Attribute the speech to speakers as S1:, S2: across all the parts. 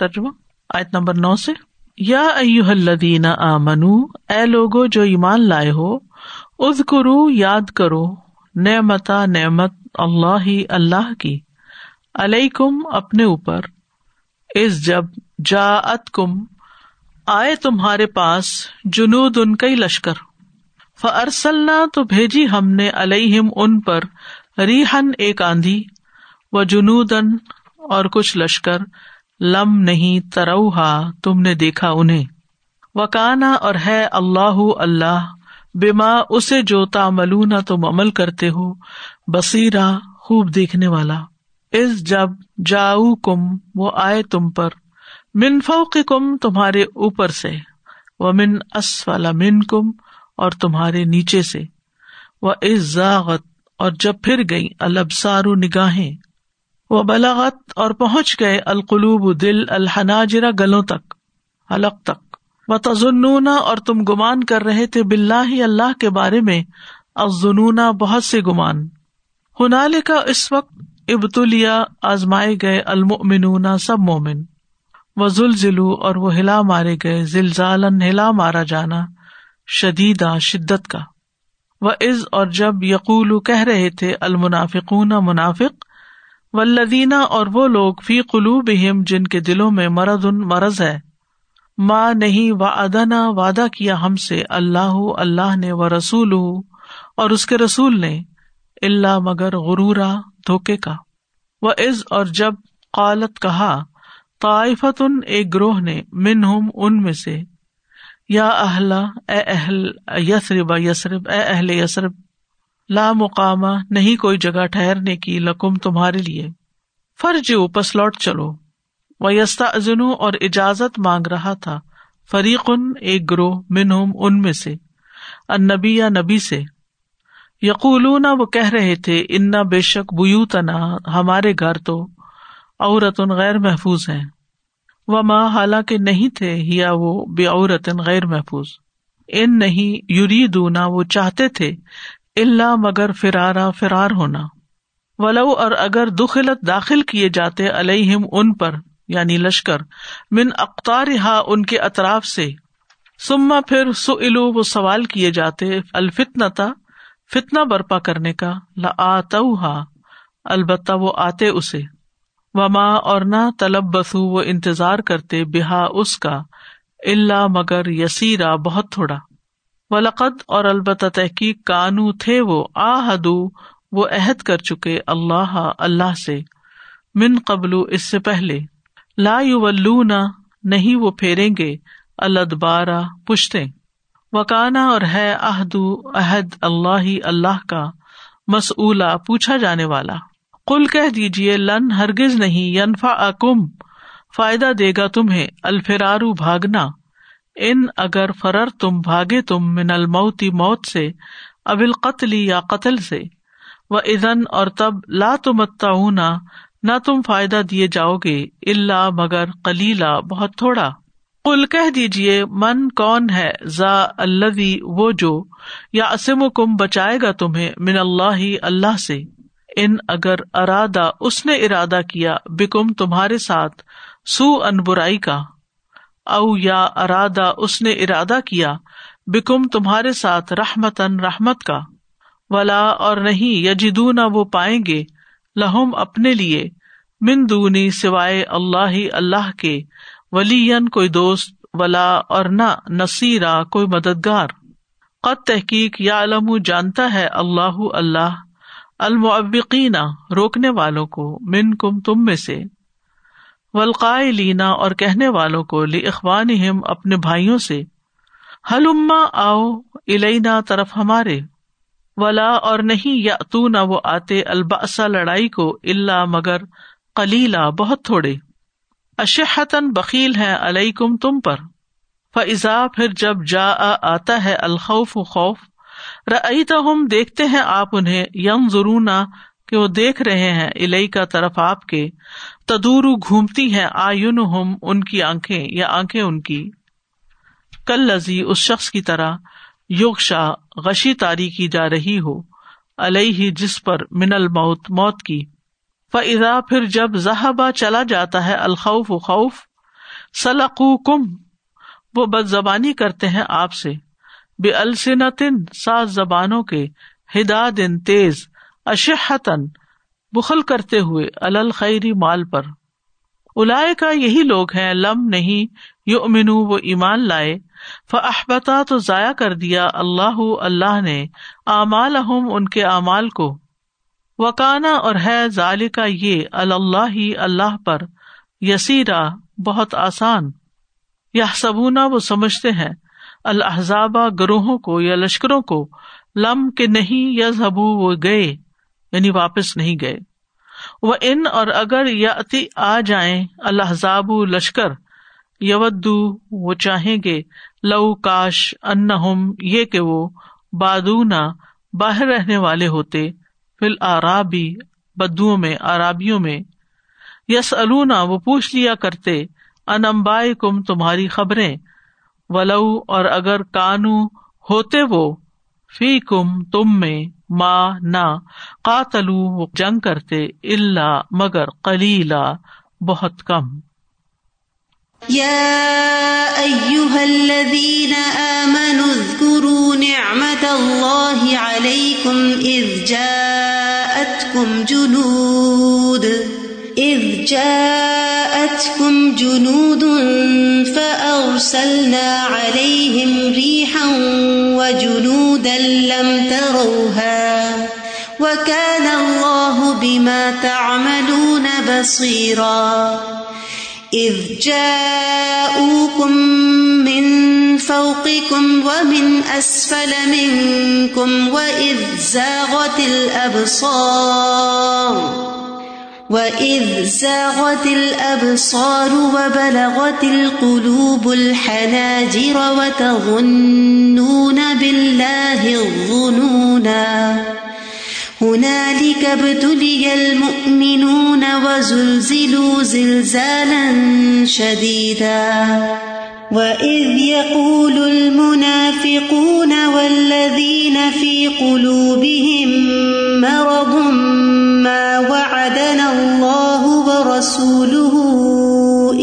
S1: ترجمہ، آیت نمبر نو سے۔ یا الذین آمنو، اے لوگو جو ایمان لائے ہو از کرو یاد کرو نعمتا نعمت اللہ ہی اللہ کی۔ علیکم اپنے اوپر۔ اس جب جا ات کم آئے تمہارے پاس جنود ان کئی لشکر۔ فرسلنا تو بھیجی ہم نے الہم ان پر ریحن ایک آندھی و جنودن اور کچھ لشکر۔ لم نہیں تروہا، تم نے دیکھا انہیں۔ وکانا اور ہے اللہ اللہ بیما اسے جو تاملون تم عمل کرتے ہو بصیرا خوب دیکھنے والا۔ اس جب جاؤ کم وہ آئے تم پر۔ من فوق کم تمہارے اوپر سے۔ وہ من اس والا من کم اور تمہارے نیچے سے۔ وہ اس ذاغت اور جب پھر گئی البسارو نگاہیں۔ وہ بلاغت اور پہنچ گئے القلوب دل الحناجرا گلوں تک، حلق تک۔ و تزنون اور تم گمان کر رہے تھے بلّہ ہی اللہ کے بارے میں افزنون بہت سے گمان۔ ہنال کا اس وقت ابتلیا آزمائے گئے المنون سب مومن۔ و زلزلو اور وہ ہلا مارے گئے، زلزالن ہلا مارا جانا شدیدا شدت کا۔ وہ عز اور جب یقول کہہ رہے تھے، المنافقون منافق ولدینہ اور وہ لوگ فی قلوب جن کے دلوں میں مرد ان مرض ہے۔ ماں نہیں و ادنا وعدہ کیا ہم سے اللہ اللہ نے و رسول اور اس کے رسول نے اللہ مگر غرورا، دھوکے کا۔ وہ عز اور جب قالت کہا طائفت ان ایک گروہ نے من ہم ان میں سے، یا اہل اے اہل یسرب یسرب اے اہل یسرب لا مقامہ نہیں کوئی جگہ ٹھہرنے کی لکم تمہارے لیے۔ فرج پس لوٹ چلو۔ و یستا ازنو اور اجازت مانگ رہا تھا۔ فریق ان ایک گروہ، منہم، ان میں سے۔ ان نبی یا نبی سے۔ یقول وہ کہہ رہے تھے، انا بے شک بو تنا ہمارے گھر تو عورت غیر محفوظ ہے وہ ماں حالانکہ نہیں تھے یا وہ بے عورت غیر محفوظ۔ ان نہیں یوری دونا وہ چاہتے تھے اللہ مگر فرارا فرار ہونا۔ ولو اور اگر دخلت داخل کیے جاتے الہم ان پر یعنی لشکر، من اختار ہا ان کے اطراف سے۔ سما پھر سلو وہ سوال کیے جاتے، الفتنتا فتنا برپا کرنے کا لا البتہ وہ آتے اسے۔ وما اور نہ طلب بسو وہ انتظار کرتے بحا اس کا اللہ مگر یسیرا، بہت تھوڑا۔ ولقد اور البتہ تحقیق کانو تھے وہ آحدو وہ عہد کر چکے اللہ اللہ سے، من قبل اس سے پہلے۔ لا ولونا نہیں وہ پھیریں گے الدبارہ پشتے وکانا اور ہے اہدو عہد اللہ اللہ کا مسلا پوچھا جانے والا۔ کل کہہ دیجیے لن، ہرگز نہیں ینفا اکم فائدہ دے گا تمہیں، الفرارو، بھاگنا۔ ان اگر فرر تم بھاگے تم من الموتی موت سے ابل قتلی یا قتل سے وہ ادن اور تب لا تمتا نہ تم فائدہ دیے جاؤ گے اللہ مگر کلیلہ بہت تھوڑا۔ کل کہہ دیجیے من کون ہے؟ ذا الدی وہ جو، یا اسم کم بچائے گا تمہیں من اللہ ہی اللہ سے۔ ان اگر ارادہ، اس نے ارادہ کیا بکم تمہارے ساتھ سو ان برائی کا۔ او یا ارادہ، اس نے ارادہ کیا، بکم تمہارے ساتھ رحمتن رحمت کا۔ ولا اور نہیں یجدو نہ وہ پائیں گے، لہم اپنے لیے۔ من دونی، سوائے اللہ اللہ کے۔ ولی کوئی دوست، ولا اور نہ نصیرا کوئی مددگار۔ قد تحقیق یا علم جانتا ہے اللہ اللہ المعبقین روکنے والوں کو من کم تم میں سے۔ ولقائے لینا اور کہنے والوں کو لی اخوان اپنے بھائیوں سے حل اما آؤ الینا طرف ہمارے؟ ولا اور نہیں یا تو نہ وہ آتے الباسا لڑائی کو اللہ مگر کلیلا بہت تھوڑے۔ اشحتن بکیل ہے علیہ کم تم پر۔ فضا پھر جب جا آتا ہے الخوف خوف۔ رئی ہم دیکھتے ہیں آپ انہیں یم ضرور کہ وہ دیکھ رہے ہیں الئی کا طرف آپ کے۔ تدور گھومتی ہے آئن ہم ان کی آنکھیں یا آنکھیں ان کی۔ کل لذی اس شخص کی طرح یوگ غشی تاری کی جا رہی ہو ہی جس پر من الموت موت کی۔ فضا پھر جب زہبا چلا جاتا ہے الخوف و خوف سلقو کم وہ بد زبانی کرتے ہیں آپ سے۔ بے السنتن سات زبانوں کے ہدا دن تیز اشحتن بخل کرتے ہوئے الخری مال پر۔ الائے کا یہی لوگ ہیں، لم نہیں یو امنو وہ ایمان لائے۔ فحبتا تو ضائع کر دیا اللہ اللہ نے اعمال ان کے اعمال کو۔ وکانا، اور ہے ظال کا یہ اللہ اللہ پر یسیرا، بہت آسان۔ یا سبونا وہ سمجھتے ہیں۔ الحضابہ گروہوں کو یا لشکروں کو۔ لم کے نہیں یا زبو وہ گئے۔ یعنی واپس نہیں گئے۔ وہ ان اور اگر یا آ جائیں الحضاب لشکر یودو، وہ چاہیں گے، لو کاش ان یہ کہ وہ بادونا باہر رہنے والے ہوتے، فل آرابی بدو میں، آرابیوں میں۔ یس النا وہ پوچھ لیا کرتے، ان امبائی کم تمہاری خبریں۔ ولو اور اگر کانو، ہوتے وہ فی کم تم میں ماں نہ قاتلو جنگ کرتے اللہ مگر کلیلا بہت کم۔
S2: الذين آمنوا اذكروا نعمة الله عليكم إذ جاءتكم جنود۔ إذ جاءتكم جنود فأرسلنا عليهم ريحا وجنودا لم تروها وكان الله بما تعملون بصيرا إذ جاءوكم من فوقكم ومن أسفل منكم وإذ زاغت الأبصار وَإِذْ زَاغَتِ الْأَبْصَارُ وَبَلَغَتِ الْقُلُوبُ الْحَنَاجِرَ وَتَظُنُّونَ بِاللَّهِ الظُّنُونَا هُنَالِكَ ابْتُلِيَ الْمُؤْمِنُونَ وَزُلْزِلُوا زِلْزَالًا شَدِيدًا وَإِذْ يَقُولُ الْمُنَافِقُونَ وَالَّذِينَ فِي قُلُوبِهِم مَّرَضٌ مَّا وَعَدَنَا اللَّهُ وَرَسُولُهُ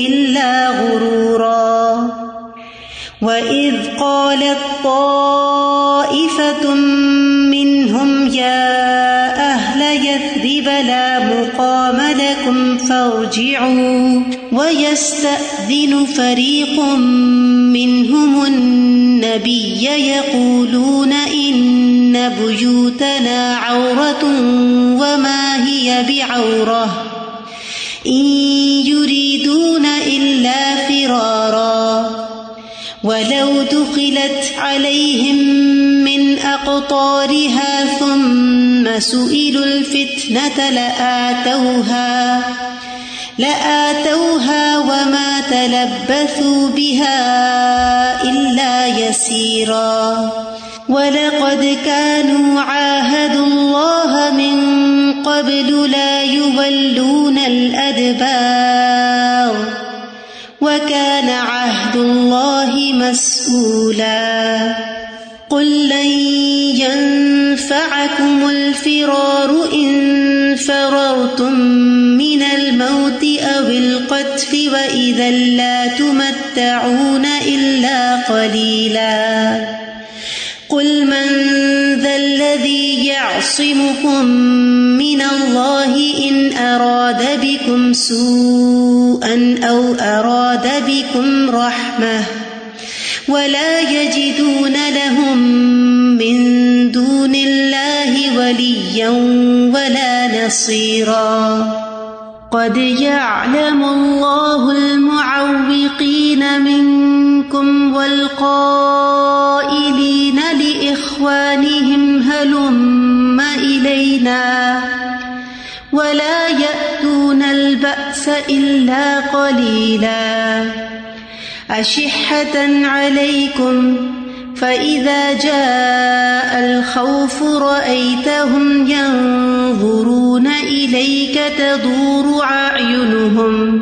S2: إِلَّا غُرُورًا. وَإِذْ قَالَتْ طَائِفَةٌ مِّنْهُمْ يَا أَهْلَ يَثْرِبَ لَا مُقَامَ لَكُمْ فَارْجِعُوا وَيَسْتَأْذِنُ فَرِيقٌ مِّنْهُمُ النَّبِيَّ يَقُولُونَ إِنَّ بُيُوتَنَا عَوْرَةٌ وَمَا هِيَ بِعَوْرَةٍ إِن يُرِيدُونَ إِلَّا فِرَارًا ولو دخلت عليهم من أقطارها ثم سئلوا الفتنة لآتوها لآتوها وما تلبثوا بها إلا يسيرا ولقد كانوا عاهدوا الله من قبل لا يولون الأدبار وكان عهد الله مسؤولا قل لن ينفعكم الفرار إن فررتم من الموت أو القتف وإذا لا تمتعون إلا قليلا قل من ذا الذي يعصمكم من الله إن أراد بكم سوءا أو أراد بكم رحمة ولا يجدون لهم من دون الله وليا ولا نصيرا قد يعلم الله المعوقين منكم والقائلين لإخوانهم هلم إلينا ولا يأتون البأس إلا قليلا أشحة عليكم فإذا جاء الخوف رأيتهم ينظرون إليك تدور أعينهم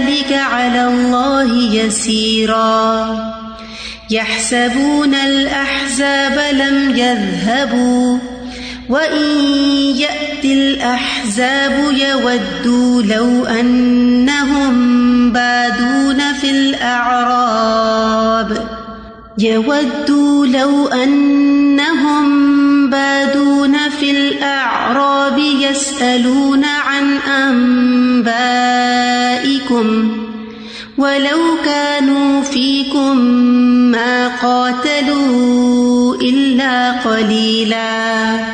S2: على الله يسيرا. يحسبون الأحزاب لم يذهبوا وَإِن يَأْتِ الْأَحْزَابُ يَوَدُّوا لَوْ أَنَّهُمْ بَادُونَ فِي الْأَعْرَابِ. يَوَدُّوا لَوْ أَنَّهُمْ بَادُونَ فِي الْأَعْرَابِ يَسْأَلُونَ عَنْ أَنْبَائِكُمْ ولو كانوا فيكم ما قاتلوا إلا قليلاً